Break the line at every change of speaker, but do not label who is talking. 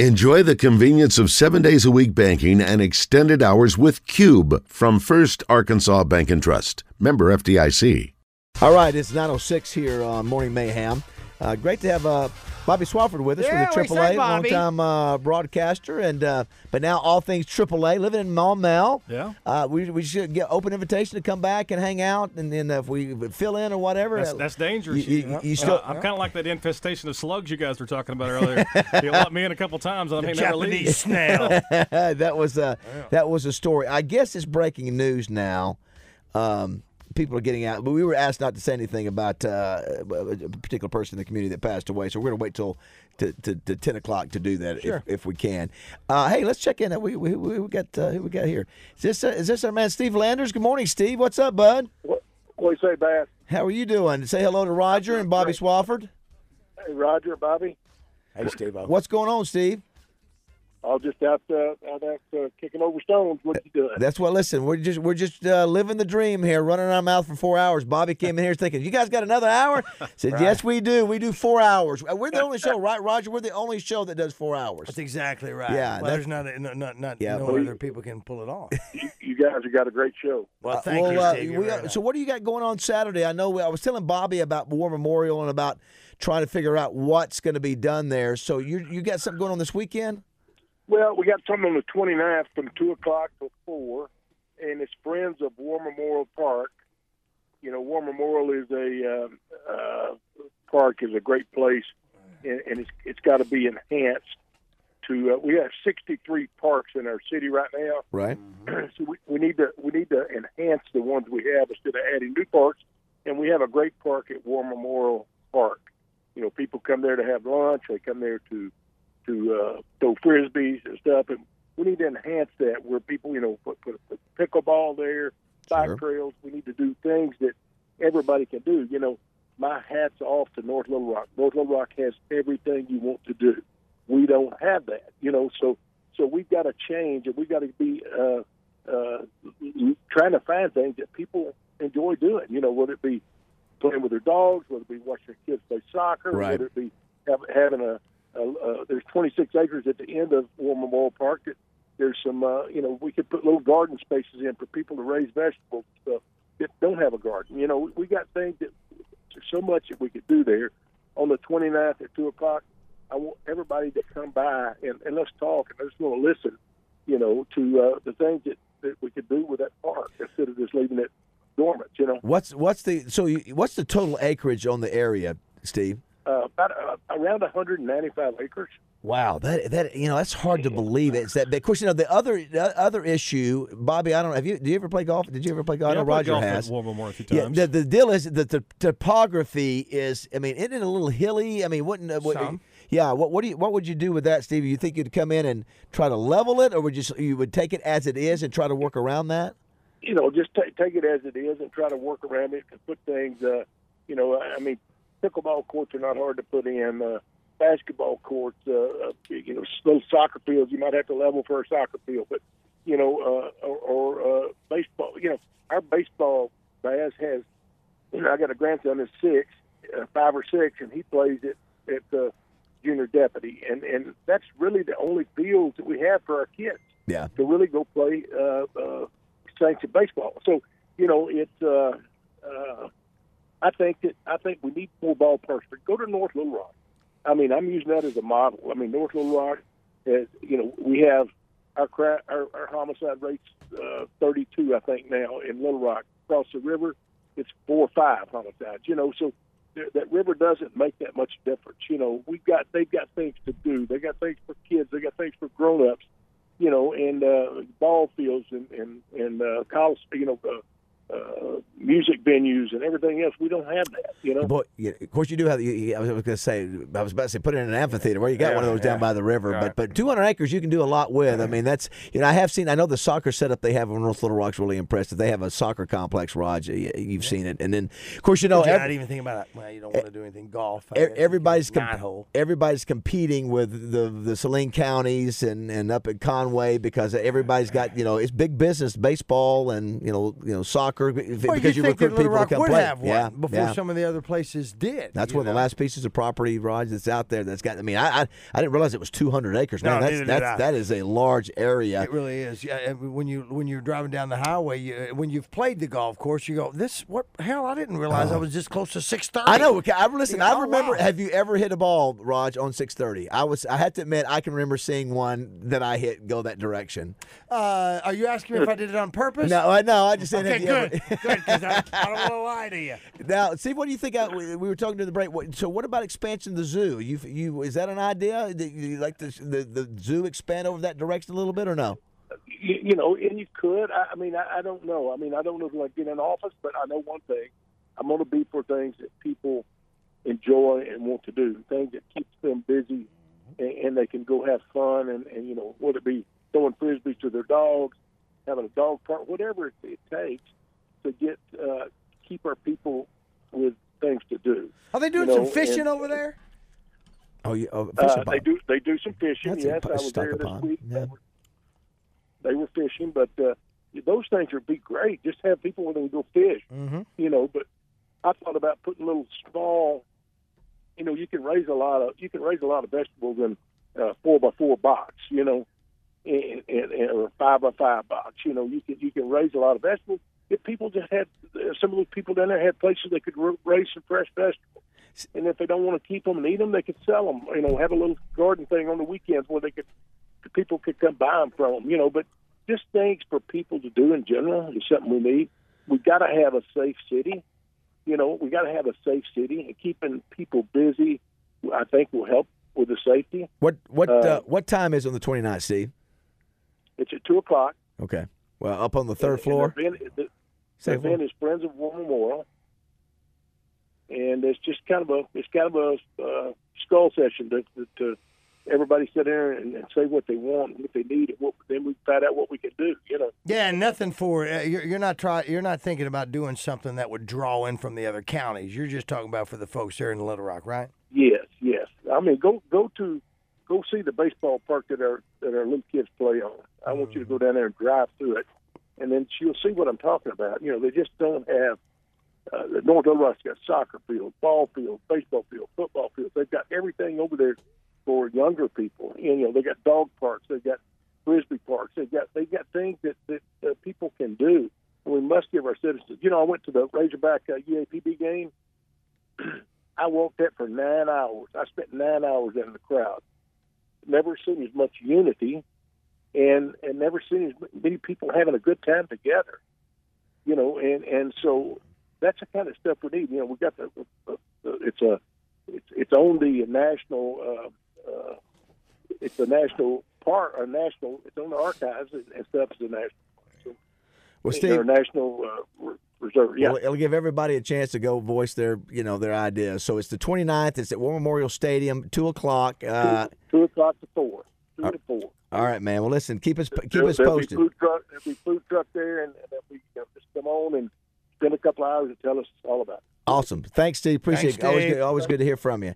Enjoy the convenience of seven days a week banking and extended hours with Cube from First Arkansas Bank and Trust. Member FDIC.
All right, it's 906 here on Morning Mayhem. Uh, great to have uh, Bobby Swafford with us
Yeah,
from the AAA,
Bobby.
longtime uh, broadcaster, and uh, but now all things AAA, living in Maumelle.
Yeah.
Uh, we, we should get open invitation to come back and hang out, and then if we fill in or whatever,
That's, that's dangerous.
You, you, you still,
Uh, I'm kind of like that infestation of slugs you guys were talking about earlier. you let me in a couple times, and I may never leave.
Japanese snail.
that was uh, that was a story. I guess it's breaking news now. Um, people are getting out, but we were asked not to say anything about uh, a particular person in the community that passed away. So we're going to wait till to, to, to ten o'clock to do that if, if we can. Uh, hey, let's check in. We we, we we got uh, who we got here. Is this uh, is this our man Steve Landers? Good morning, Steve. What's up, bud?
What, what do you say, Bass?
How are you doing? Say hello to Roger and Bobby Swafford.
Hey, Roger, Bobby.
hey, Steve.
What's going on, Steve?
I'll just out uh, out out uh, kicking over stones. What you doing?
That's what. Listen, we're just we're just uh, living the dream here, running our mouth for four hours. Bobby came in here thinking, "You guys got another hour?" Said, "Yes, we do. We do four hours. Uh, We're the only show, right, Roger? We're the only show that does four hours."
That's exactly right.
Yeah,
Well, there's not, not, not, not
Yeah,
no
well,
other people can pull it off.
you, you guys have got a great show.
Well,
Uh,
thank
well,
you,
uh, we-
right
so, what do you got going on Saturday? I know I was telling Bobby about War Memorial and about trying to figure out what's going to be done there. So, you you got something going on this weekend?
Well, we got something on the 29th from 2 o'clock to 4, and it's Friends of War Memorial Park. You know, War Memorial is a um, uh, park is a great place, and, and it's it's got to be enhanced. To uh, we have 63 parks in our city right now,
Right.
so we, we need to we need to enhance the ones we have instead of adding new parks. And we have a great park at War Memorial Park. You know, people come there to have lunch. They come there to to uh, throw frisbees and stuff. And we need to enhance that where people, you know, put, put, put pickleball there, bike
Sure.
trails. We need to do things that everybody can do. You know, my hat's off to North Little Rock. North Little Rock has everything you want to do. We don't have that, you know. So, so we've got to change, and we've got to be uh, uh, trying to find things that people enjoy doing. You know, whether it be playing with their dogs, whether it be watching their kids play soccer,
Right.
whether it be have, having a, a, a there's 26 acres at the end of War Memorial Park. That there's some, uh, you know, we could put little garden spaces in for people to raise vegetables stuff that don't have a garden. You know, we, got things that there's so much that we could do there. On the 29th at two o'clock, I want everybody to come by and, and let's talk and let's want to listen. You know, to uh, the things that, that we could do with that park instead of just leaving it dormant. You know.
What's what's the so you, what's the total acreage on the area, Steve?
Uh, about uh, around 195 acres.
Wow, that that you know that's hard to believe. It's that big. Of course, you know the other the other issue, Bobby. I don't know. Have you? Do you ever play golf? Did you ever play golf? I
Yeah,
know
I played
Roger
golf
has.
at War Memorial a few times.
Yeah, the, the deal is that the topography is. I mean, isn't it a little hilly? I mean, wouldn't uh, what,
Some.
yeah? What what do you what would you do with that, Steve? You think you'd come in and try to level it, or would you you would take it as it is and try to work around that?
You know, just take take it as it is and try to work around it and put things. Uh, you know, I mean, pickleball courts are not hard to put in. Uh, basketball courts, uh, uh, you know, little soccer fields. You might have to level for a soccer field, but you know, uh, or, or uh, baseball. You know, our baseball Baz has. You know, I got a grandson that's six, uh, five or six, and he plays at at uh, junior deputy, and and that's really the only fields that we have for our kids
Yeah.
to really go play uh, uh, sanctioned baseball. So you know, it's. Uh, uh, I think that I think we need more ballparks. Go to North Little Rock. I mean, I'm using that as a model. I mean, North Little Rock, is, you know, we have our our, our homicide rates uh, 32, I think now in Little Rock. Across the river, it's four or five homicides. You know, so th- that river doesn't make that much difference. You know, we've got they've got things to do. They got things for kids. They got things for grown ups. You know, and uh, ball fields and and and uh, college. You know. Uh, uh, music venues and everything else. We don't have that, you know.
Boy, yeah, of course you do have. You, you- I was going to say, I was about to say, put it in an amphitheater. Where you got
Yeah,
one of those down by the river,
Right.
but but 200 acres you can do a lot with. I mean, that's you know I have seen. I know the soccer setup they have in North Little Rock's really impressive. They have a soccer complex, Rog. You- You've seen it, and then of course you know
But you're
ev-
not even thinking about it. Well, you don't want to do anything golf. I guess you can
everybody's
nine
com- everybody's competing with the the Saline counties and, and up at Conway because everybody's got you know it's big business baseball and you know you know soccer because
Well, you
as you recruit people
Rock
to come
would
play.
have one
yeah,
before
yeah.
some of the other places did.
That's
you
one of the last pieces of property, Rog, that's out there. That's got. I mean, I I, I didn't realize it was 200 acres.
No,
Man, that's
did I.
that's that is a large area.
It really is. Yeah, when you when you're driving down the highway, you, when you've played the golf course, you go, "This what hell? I didn't realize I was just close to 630."
Oh. I know. I listen.
Yeah,
I
oh,
remember.
wow.
Have you ever hit a ball, Rog, on 630? I was. I have to admit, I can remember seeing one that I hit go that direction.
Uh, are you asking me if I did it on purpose?
No, I no. I just said.
Okay,
you
good, good, because I, I don't want to lie to you.
Now, see, what do you think? I, we we were talking to the break. What, so, what about expansion of the zoo? You, you, is that an idea? Do you like the, the the zoo expand over that direction a little bit, or no?
you, you know, and you could. I, I mean, I, I don't know. I mean, I don't know if I get in office, but I know one thing: I'm going to be for things that people enjoy and want to do, things that keeps them busy, and, and they can go have fun, and, and you know, whether it be throwing frisbees to their dogs, having a dog park, whatever it, it takes to get uh, keep our people with things to do.
Are they doing
You
some fishing
and-
over there?
Oh, you, oh
Uh,
fishing
they do. They do some fishing.
That's a
yes,
p-
I was there this week.
Yeah.
They, were, they were fishing, but uh, those things would be great. Just have people where they go fish.
Mm-hmm.
You know, but I thought about putting little small. You know, you can raise a lot of you can raise a lot of vegetables in uh, four by four box. You know, and, and, and or five by five box. You know, you can you can raise a lot of vegetables. If people just had some of those people down there had places they could raise some fresh vegetables, and if they don't want to keep them and eat them, they could sell them. You know, have a little garden thing on the weekends where they could people could come buy them from them. You know, but just things for people to do in general is something we need. We got to have a safe city. You know, we got to have a safe city, and keeping people busy, I think, will help with the safety.
What what uh,
uh,
what time is on the 29th, Steve?
It's at two o'clock.
Okay. Well, up on the third
And-
floor.
And the event, the, the
Second floor.
event is Friends of War Memorial, and it's just kind of a it's kind of a uh, skull session to, to, to everybody sit there and, and say what they want, what they need, and what, then we find out what we can do. You know.
Yeah, nothing for uh, you're, you're not try you're not thinking about doing something that would draw in from the other counties. You're just talking about for the folks here in Little Rock, right?
Yes, yes. I mean, go go to go see the baseball park that our that our little kids play on. I want you to go down there and drive through it, and then you'll see what I'm talking about. You know, they just don't have. Uh, North Little got soccer field, ball field, baseball field, football field. They've got everything over there for younger people. You know, they got dog parks, they've got frisbee parks, they've got they got things that that uh, people can do. And we must give our citizens. You know, I went to the Razorback uh, UAPB game. I walked that for nine hours. I spent nine hours in the crowd. Never seen as much unity, and and never seen as many people having a good time together. You know, and and so that's the kind of stuff we need. You know, we got the, the, the it's a it's it's on the national uh, uh, it's a national part a national it's on the archives and, and stuff is a national
Well,
or
Steve,
national uh, re- reserve. Yeah.
well, it'll give everybody a chance to go voice their, you know, their ideas. So it's the 29th. It's at War Memorial Stadium, two o'clock. Uh,
two o'clock to four. Two to four.
all right, man. Well, listen, keep us keep
There'll-
us
there'll
posted.
Be food truck, there'll be food truck there, and, and there'll be, you know, just come on and spend a couple hours and tell us all about it.
Awesome. Thanks, Steve. Appreciate
Thanks,
it. Always good, always good to hear from you.